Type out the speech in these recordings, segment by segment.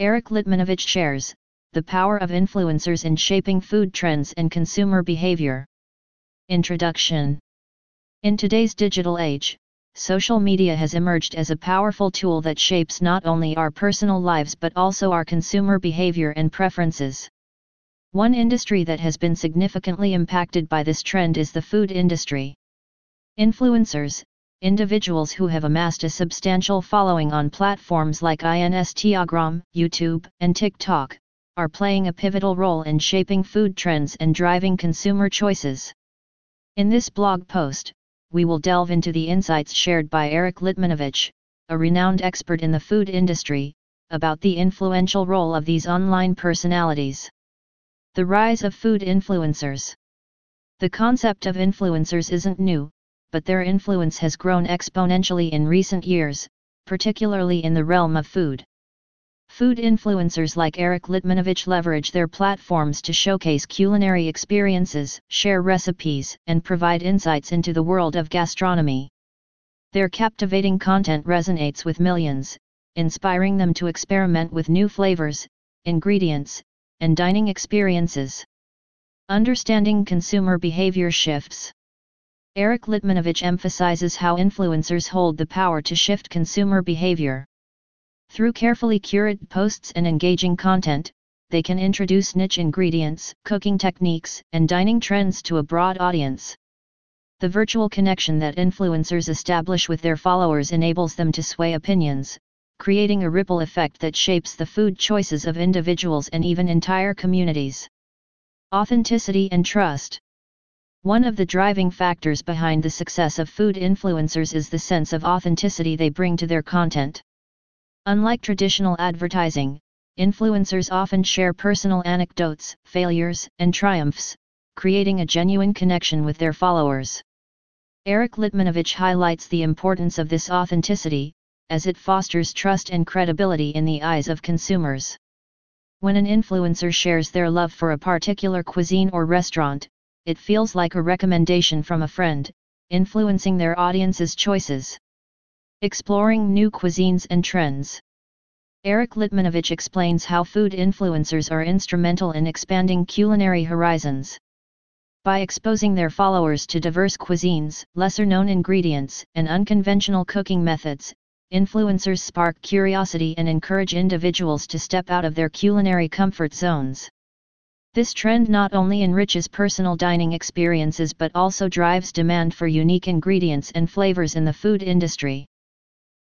Erik Litmanovich shares the power of influencers in shaping food trends and consumer behavior. Introduction In today's digital age, social media has emerged as a powerful tool that shapes not only our personal lives but also our consumer behavior and preferences. One industry that has been significantly impacted by this trend is the food industry. Influencers, individuals who have amassed a substantial following on platforms like Instagram, YouTube, and TikTok, are playing a pivotal role in shaping food trends and driving consumer choices. In this blog post, we will delve into the insights shared by Erik Litmanovich, a renowned expert in the food industry, about the influential role of these online personalities. The rise of food influencers. The concept of influencers isn't new, but their influence has grown exponentially in recent years, particularly in the realm of food. Food influencers like Erik Litmanovich leverage their platforms to showcase culinary experiences, share recipes, and provide insights into the world of gastronomy. Their captivating content resonates with millions, inspiring them to experiment with new flavors, ingredients, and dining experiences. Understanding consumer behavior shifts. Erik Litmanovich emphasizes how influencers hold the power to shift consumer behavior. Through carefully curated posts and engaging content, they can introduce niche ingredients, cooking techniques, and dining trends to a broad audience. The virtual connection that influencers establish with their followers enables them to sway opinions, creating a ripple effect that shapes the food choices of individuals and even entire communities. Authenticity and trust. One of the driving factors behind the success of food influencers is the sense of authenticity they bring to their content. Unlike traditional advertising, influencers often share personal anecdotes, failures, and triumphs, creating a genuine connection with their followers. Erik Litmanovich highlights the importance of this authenticity, as it fosters trust and credibility in the eyes of consumers. When an influencer shares their love for a particular cuisine or restaurant, it feels like a recommendation from a friend, influencing their audience's choices. Exploring new cuisines and trends. Erik Litmanovich explains how food influencers are instrumental in expanding culinary horizons. By exposing their followers to diverse cuisines, lesser known ingredients, and unconventional cooking methods, influencers spark curiosity and encourage individuals to step out of their culinary comfort zones. This trend not only enriches personal dining experiences but also drives demand for unique ingredients and flavors in the food industry.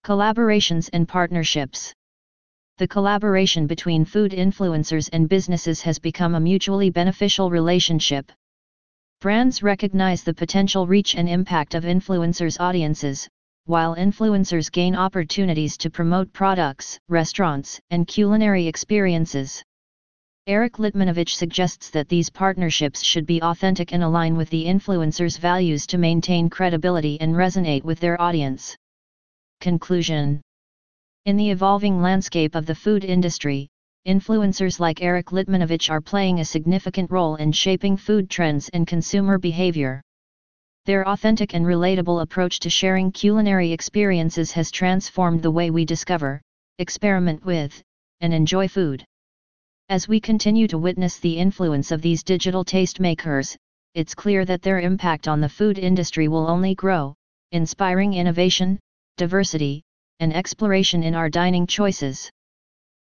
Collaborations and partnerships. The collaboration between food influencers and businesses has become a mutually beneficial relationship. Brands recognize the potential reach and impact of influencers' audiences, while influencers gain opportunities to promote products, restaurants, and culinary experiences. Erik Litmanovich suggests that these partnerships should be authentic and align with the influencer's values to maintain credibility and resonate with their audience. Conclusion In the evolving landscape of the food industry, influencers like Erik Litmanovich are playing a significant role in shaping food trends and consumer behavior. Their authentic and relatable approach to sharing culinary experiences has transformed the way we discover, experiment with, and enjoy food. As we continue to witness the influence of these digital tastemakers, it's clear that their impact on the food industry will only grow, inspiring innovation, diversity, and exploration in our dining choices.